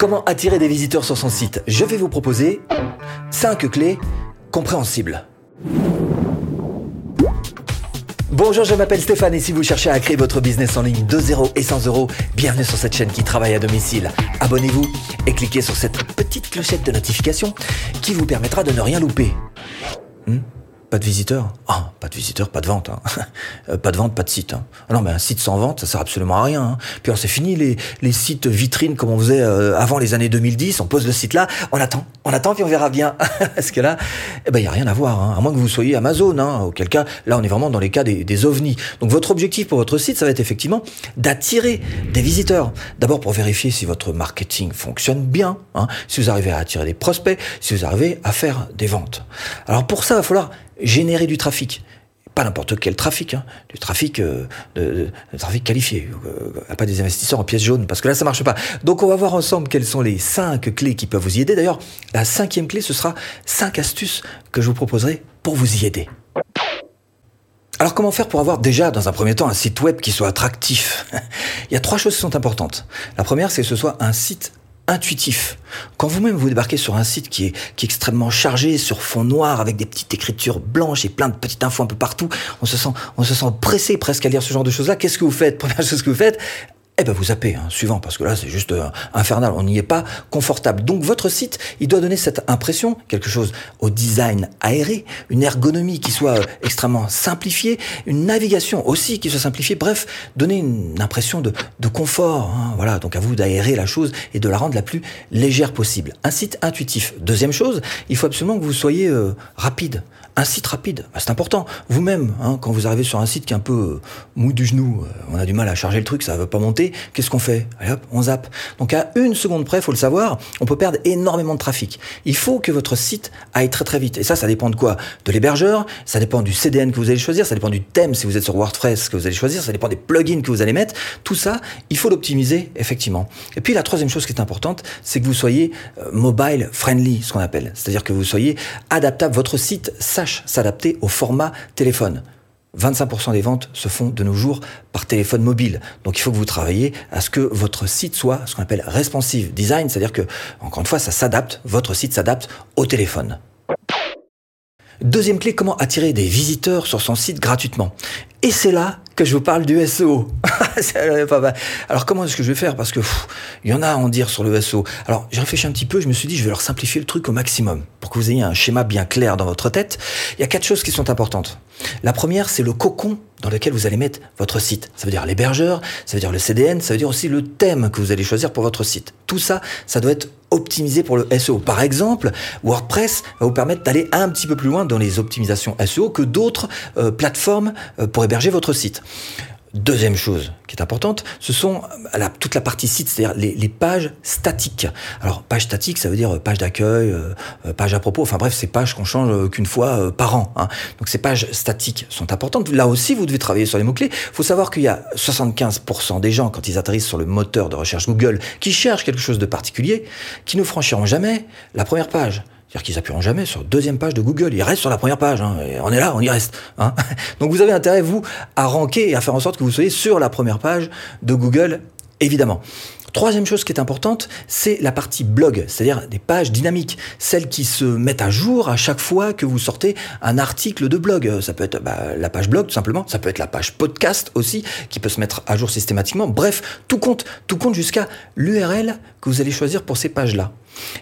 Comment attirer des visiteurs sur son site Je vais vous proposer 5 clés compréhensibles. Bonjour, je m'appelle Stéphane et si vous cherchez à créer votre business en ligne de 0 et 100 euros, bienvenue sur cette chaîne qui travaille à domicile. Abonnez-vous et cliquez sur cette petite clochette de notification qui vous permettra de ne rien louper. Hmm? Pas de visiteurs Ah, pas de visiteurs, pas de vente. Hein. Euh, pas de vente, pas de site. Hein. Ah non, mais un site sans vente, ça sert absolument à rien. Hein. Puis c'est fini les, sites vitrines comme on faisait euh, avant les années 2010. On pose le site là, on attend, on attend puis on verra bien. Parce que là, eh ben il y a rien à voir. À moins que vous soyez Amazon. Auquel cas, là on est vraiment dans les cas des, des ovnis. Donc votre objectif pour votre site, ça va être effectivement d'attirer des visiteurs. D'abord pour vérifier si votre marketing fonctionne bien, si vous arrivez à attirer des prospects, si vous arrivez à faire des ventes. Alors pour ça, il va falloir générer du trafic. Pas n'importe quel trafic, hein. du trafic, euh, de, trafic qualifié, euh, pas des investisseurs en pièces jaunes, parce que là ça marche pas. Donc on va voir ensemble quelles sont les cinq clés qui peuvent vous y aider. D'ailleurs, la cinquième clé, ce sera cinq astuces que je vous proposerai pour vous y aider. Alors comment faire pour avoir déjà, dans un premier temps, un site web qui soit attractif? Il y a trois choses qui sont importantes. La première, c'est que ce soit un site intuitif. Quand vous-même vous débarquez sur un site qui est, qui est extrêmement chargé, sur fond noir, avec des petites écritures blanches et plein de petites infos un peu partout, on se sent, on se sent pressé presque à lire ce genre de choses-là. Qu'est-ce que vous faites? Première chose que vous faites, eh ben vous zappez, hein, suivant, parce que là c'est juste euh, infernal, on n'y est pas confortable. Donc votre site, il doit donner cette impression, quelque chose au design aéré, une ergonomie qui soit euh, extrêmement simplifiée, une navigation aussi qui soit simplifiée, bref, donner une impression de, confort. Hein, voilà, donc à vous d'aérer la chose et de la rendre la plus légère possible. Un site intuitif. Deuxième chose, il faut absolument que vous soyez euh, rapide. Un site rapide, bah, c'est important. Vous-même, hein, quand vous arrivez sur un site qui est un peu mou du genou, on a du mal à charger le truc, ça ne veut pas monter, qu'est-ce qu'on fait? Allez hop, on zappe. Donc à une seconde près, faut le savoir, on peut perdre énormément de trafic. Il faut que votre site aille très très vite. Et ça, ça dépend de quoi? De l'hébergeur, ça dépend du CDN que vous allez choisir, ça dépend du thème si vous êtes sur WordPress que vous allez choisir, ça dépend des plugins que vous allez mettre. Tout ça, il faut l'optimiser effectivement. Et puis la troisième chose qui est importante, c'est que vous soyez euh, mobile friendly, ce qu'on appelle. C'est-à-dire que vous soyez adaptable, votre site s'adapter au format téléphone. 25% des ventes se font de nos jours par téléphone mobile. Donc il faut que vous travailliez à ce que votre site soit ce qu'on appelle responsive design, c'est-à-dire que, encore une fois, ça s'adapte, votre site s'adapte au téléphone. Deuxième clé, comment attirer des visiteurs sur son site gratuitement. Et c'est là que je vous parle du SEO. Alors comment est-ce que je vais faire? Parce que il y en a à en dire sur le SEO. Alors j'ai réfléchi un petit peu, je me suis dit je vais leur simplifier le truc au maximum pour que vous ayez un schéma bien clair dans votre tête. Il y a quatre choses qui sont importantes. La première, c'est le cocon dans lequel vous allez mettre votre site. Ça veut dire l'hébergeur, ça veut dire le CDN, ça veut dire aussi le thème que vous allez choisir pour votre site. Tout ça, ça doit être optimisé pour le SEO. Par exemple, WordPress va vous permettre d'aller un petit peu plus loin dans les optimisations SEO que d'autres euh, plateformes euh, pour héberger votre site. Deuxième chose qui est importante, ce sont la, toute la partie site, c'est-à-dire les, pages statiques. Alors, page statique, ça veut dire page d'accueil, euh, page à propos, enfin bref, ces pages qu'on change qu'une fois par an. Hein. Donc ces pages statiques sont importantes. Là aussi, vous devez travailler sur les mots-clés. Il faut savoir qu'il y a 75% des gens, quand ils atterrissent sur le moteur de recherche Google, qui cherchent quelque chose de particulier, qui ne franchiront jamais la première page. C'est-à-dire qu'ils appuieront jamais sur deuxième page de Google. Ils restent sur la première page. Hein. on est là, on y reste. Hein. Donc vous avez intérêt, vous, à ranker et à faire en sorte que vous soyez sur la première page de Google, évidemment. Troisième chose qui est importante, c'est la partie blog, c'est-à-dire des pages dynamiques, celles qui se mettent à jour à chaque fois que vous sortez un article de blog. Ça peut être bah, la page blog tout simplement, ça peut être la page podcast aussi qui peut se mettre à jour systématiquement. Bref, tout compte, tout compte jusqu'à l'URL que vous allez choisir pour ces pages-là.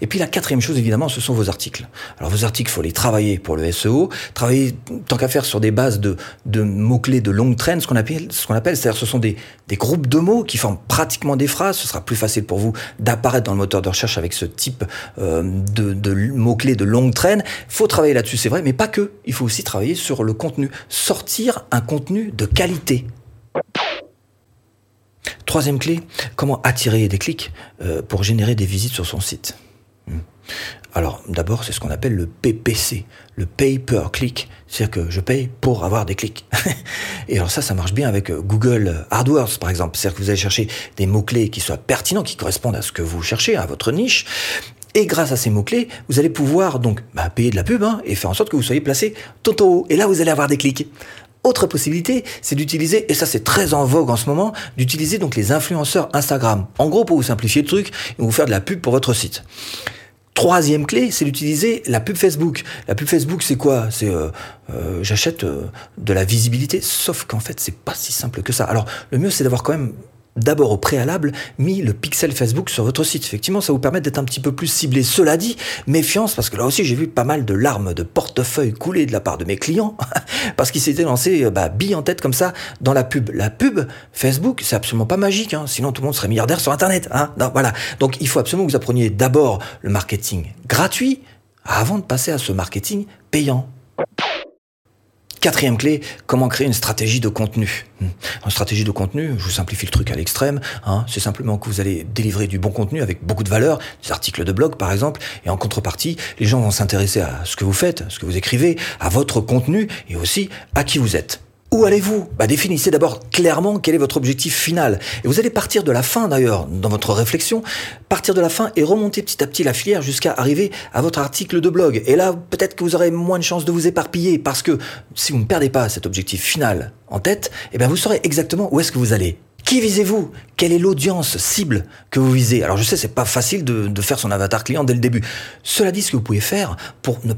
Et puis la quatrième chose, évidemment, ce sont vos articles. Alors vos articles, il faut les travailler pour le SEO, travailler tant qu'à faire sur des bases de, mots-clés de longue traîne, ce qu'on appelle, c'est-à-dire ce sont des, groupes de mots qui forment pratiquement des phrases. Ce sera plus facile pour vous d'apparaître dans le moteur de recherche avec ce type euh, de, de mots-clés de longue traîne. Il faut travailler là-dessus, c'est vrai, mais pas que. Il faut aussi travailler sur le contenu. Sortir un contenu de qualité. Troisième clé, comment attirer des clics euh, pour générer des visites sur son site. Hmm. Alors d'abord, c'est ce qu'on appelle le PPC, le pay per click, c'est-à-dire que je paye pour avoir des clics. Et alors ça, ça marche bien avec euh, Google AdWords par exemple, c'est-à-dire que vous allez chercher des mots-clés qui soient pertinents, qui correspondent à ce que vous cherchez, à votre niche, et grâce à ces mots-clés, vous allez pouvoir donc bah, payer de la pub hein, et faire en sorte que vous soyez placé haut. Et là, vous allez avoir des clics. Autre possibilité, c'est d'utiliser, et ça c'est très en vogue en ce moment, d'utiliser donc les influenceurs Instagram. En gros, pour vous simplifier le truc, vont vous faire de la pub pour votre site. Troisième clé, c'est d'utiliser la pub Facebook. La pub Facebook, c'est quoi? C'est euh, euh, j'achète euh, de la visibilité, sauf qu'en fait, c'est pas si simple que ça. Alors, le mieux, c'est d'avoir quand même d'abord au préalable mis le pixel Facebook sur votre site. Effectivement, ça vous permet d'être un petit peu plus ciblé. Cela dit, méfiance, parce que là aussi j'ai vu pas mal de larmes de portefeuille couler de la part de mes clients, parce qu'ils s'étaient lancés euh, bah, bille en tête comme ça dans la pub. La pub Facebook, c'est absolument pas magique, hein. sinon tout le monde serait milliardaire sur Internet. Hein non, voilà. Donc il faut absolument que vous appreniez d'abord le marketing gratuit avant de passer à ce marketing payant. Quatrième clé, comment créer une stratégie de contenu. Une stratégie de contenu, je vous simplifie le truc à l'extrême, hein, c'est simplement que vous allez délivrer du bon contenu avec beaucoup de valeur, des articles de blog par exemple, et en contrepartie, les gens vont s'intéresser à ce que vous faites, à ce que vous écrivez, à votre contenu et aussi à qui vous êtes. Où allez-vous? Bah, Définissez d'abord clairement quel est votre objectif final. Et vous allez partir de la fin d'ailleurs dans votre réflexion, partir de la fin et remonter petit à petit la filière jusqu'à arriver à votre article de blog. Et là, peut-être que vous aurez moins de chances de vous éparpiller parce que si vous ne perdez pas cet objectif final en tête, eh bien vous saurez exactement où est-ce que vous allez. Qui visez-vous? Quelle est l'audience cible que vous visez? Alors je sais, c'est pas facile de, faire son avatar client dès le début. Cela dit, ce que vous pouvez faire pour ne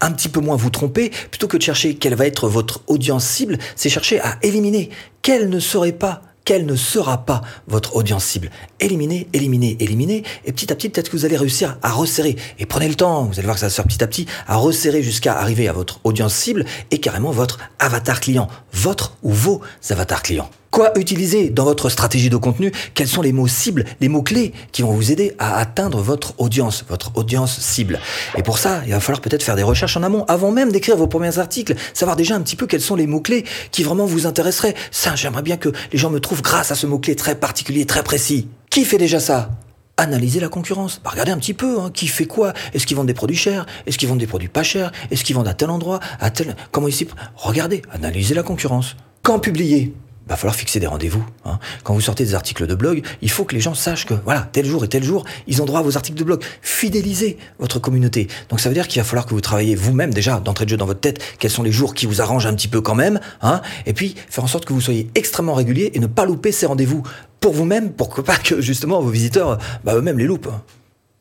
un petit peu moins vous tromper, plutôt que de chercher quelle va être votre audience cible, c'est chercher à éliminer quelle ne serait pas quelle ne sera pas votre audience cible? Éliminez, éliminez, éliminez, et petit à petit, peut-être que vous allez réussir à resserrer. Et prenez le temps, vous allez voir que ça sort petit à petit, à resserrer jusqu'à arriver à votre audience cible et carrément votre avatar client, votre ou vos avatars clients. Quoi utiliser dans votre stratégie de contenu? Quels sont les mots cibles, les mots clés qui vont vous aider à atteindre votre audience, votre audience cible? Et pour ça, il va falloir peut-être faire des recherches en amont, avant même d'écrire vos premiers articles, savoir déjà un petit peu quels sont les mots clés qui vraiment vous intéresseraient. Ça, j'aimerais bien que les gens me trouvent grâce à ce mot clé très particulier, très précis. Qui fait déjà ça? Analyser la concurrence. Bah, regardez un petit peu, hein, qui fait quoi? Est-ce qu'ils vendent des produits chers? Est-ce qu'ils vendent des produits pas chers? Est-ce qu'ils vendent à tel endroit À tel Comment ici Regardez, analysez la concurrence. Quand publier? Va falloir fixer des rendez-vous. Hein. Quand vous sortez des articles de blog, il faut que les gens sachent que voilà, tel jour et tel jour, ils ont droit à vos articles de blog. Fidélisez votre communauté. Donc ça veut dire qu'il va falloir que vous travaillez vous-même déjà d'entrée de jeu dans votre tête quels sont les jours qui vous arrangent un petit peu quand même, hein, et puis faire en sorte que vous soyez extrêmement régulier et ne pas louper ces rendez-vous pour vous-même, pour que pas que justement vos visiteurs bah, eux-mêmes les loupent.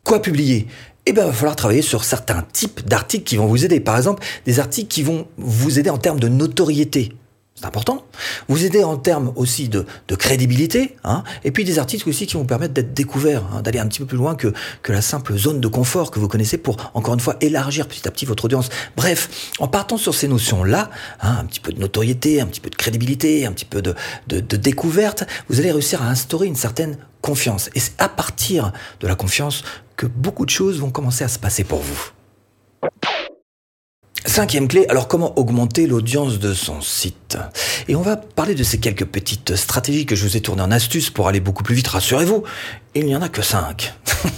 Quoi publier? Eh bien, il va falloir travailler sur certains types d'articles qui vont vous aider. Par exemple, des articles qui vont vous aider en termes de notoriété. C'est important. Vous aidez en termes aussi de, crédibilité, hein, et puis des articles aussi qui vont permettre d'être découverts, hein, d'aller un petit peu plus loin que, la simple zone de confort que vous connaissez pour, encore une fois, élargir petit à petit votre audience. Bref, en partant sur ces notions-là, hein, un petit peu de notoriété, un petit peu de crédibilité, un petit peu de, de découverte, vous allez réussir à instaurer une certaine confiance. Et c'est à partir de la confiance que beaucoup de choses vont commencer à se passer pour vous. Cinquième clé, alors comment augmenter l'audience de son site? Et on va parler de ces quelques petites stratégies que je vous ai tournées en astuces pour aller beaucoup plus vite, rassurez-vous, il n'y en a que cinq.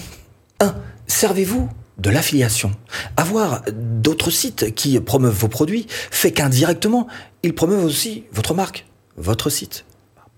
1. Servez-vous de l'affiliation. Avoir d'autres sites qui promeuvent vos produits fait qu'indirectement, ils promeuvent aussi votre marque, votre site.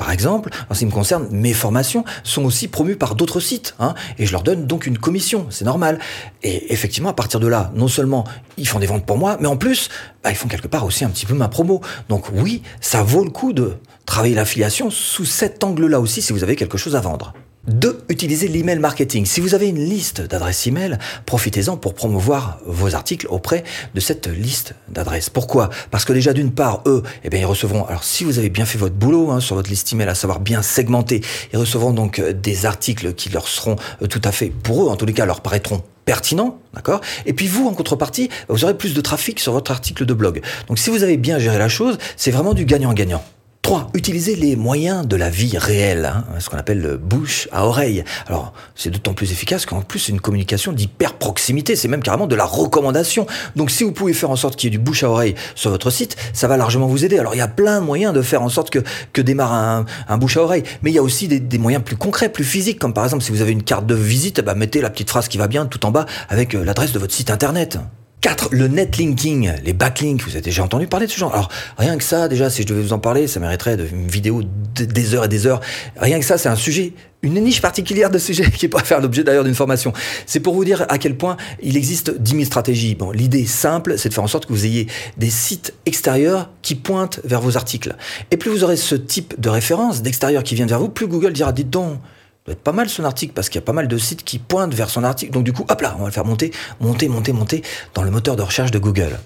Par exemple, en ce qui me concerne, mes formations sont aussi promues par d'autres sites, hein, et je leur donne donc une commission, c'est normal. Et effectivement, à partir de là, non seulement ils font des ventes pour moi, mais en plus, bah, ils font quelque part aussi un petit peu ma promo. Donc oui, ça vaut le coup de travailler l'affiliation sous cet angle-là aussi si vous avez quelque chose à vendre. 2. Utilisez l'email marketing. Si vous avez une liste d'adresses email, profitez-en pour promouvoir vos articles auprès de cette liste d'adresses. Pourquoi? Parce que déjà d'une part, eux, eh bien, ils recevront. Alors, si vous avez bien fait votre boulot hein, sur votre liste email, à savoir bien segmenter, ils recevront donc euh, des articles qui leur seront euh, tout à fait, pour eux, en tous les cas, leur paraîtront pertinents, d'accord? Et puis vous, en contrepartie, vous aurez plus de trafic sur votre article de blog. Donc, si vous avez bien géré la chose, c'est vraiment du gagnant-gagnant. 3. Utiliser les moyens de la vie réelle, hein, ce qu'on appelle le bouche à oreille. Alors, c'est d'autant plus efficace qu'en plus, c'est une communication d'hyper proximité, c'est même carrément de la recommandation. Donc, si vous pouvez faire en sorte qu'il y ait du bouche à oreille sur votre site, ça va largement vous aider. Alors, il y a plein de moyens de faire en sorte que, que démarre un, bouche à oreille, mais il y a aussi des, des, moyens plus concrets, plus physiques, comme par exemple, si vous avez une carte de visite, bah, mettez la petite phrase qui va bien tout en bas avec euh, l'adresse de votre site internet. 4. Le netlinking, les backlinks, vous avez déjà entendu parler de ce genre? Alors, rien que ça, déjà, si je devais vous en parler, ça mériterait une vidéo des heures et des heures. Rien que ça, c'est un sujet une niche particulière de sujet qui pourrait faire l'objet d'ailleurs d'une formation. C'est pour vous dire à quel point il existe 10 000 stratégies. Bon, l'idée simple, c'est de faire en sorte que vous ayez des sites extérieurs qui pointent vers vos articles. Et plus vous aurez ce type de référence d'extérieur qui vient vers vous, plus Google dira, dites donc, doit être pas mal son article parce qu'il y a pas mal de sites qui pointent vers son article. Donc du coup, hop là, on va le faire monter, monter, monter, monter dans le moteur de recherche de Google.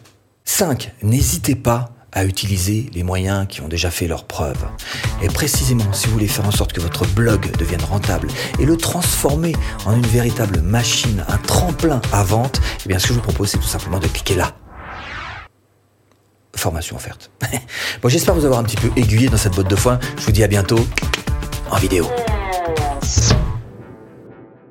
5. N'hésitez pas à utiliser les moyens qui ont déjà fait leurs preuves. Et précisément, si vous voulez faire en sorte que votre blog devienne rentable et le transformer en une véritable machine, un tremplin à vente, eh bien, ce que je vous propose, c'est tout simplement de cliquer là. Formation offerte. bon, j'espère vous avoir un petit peu aiguillé dans cette botte de foin. Je vous dis à bientôt en vidéo. Podcast.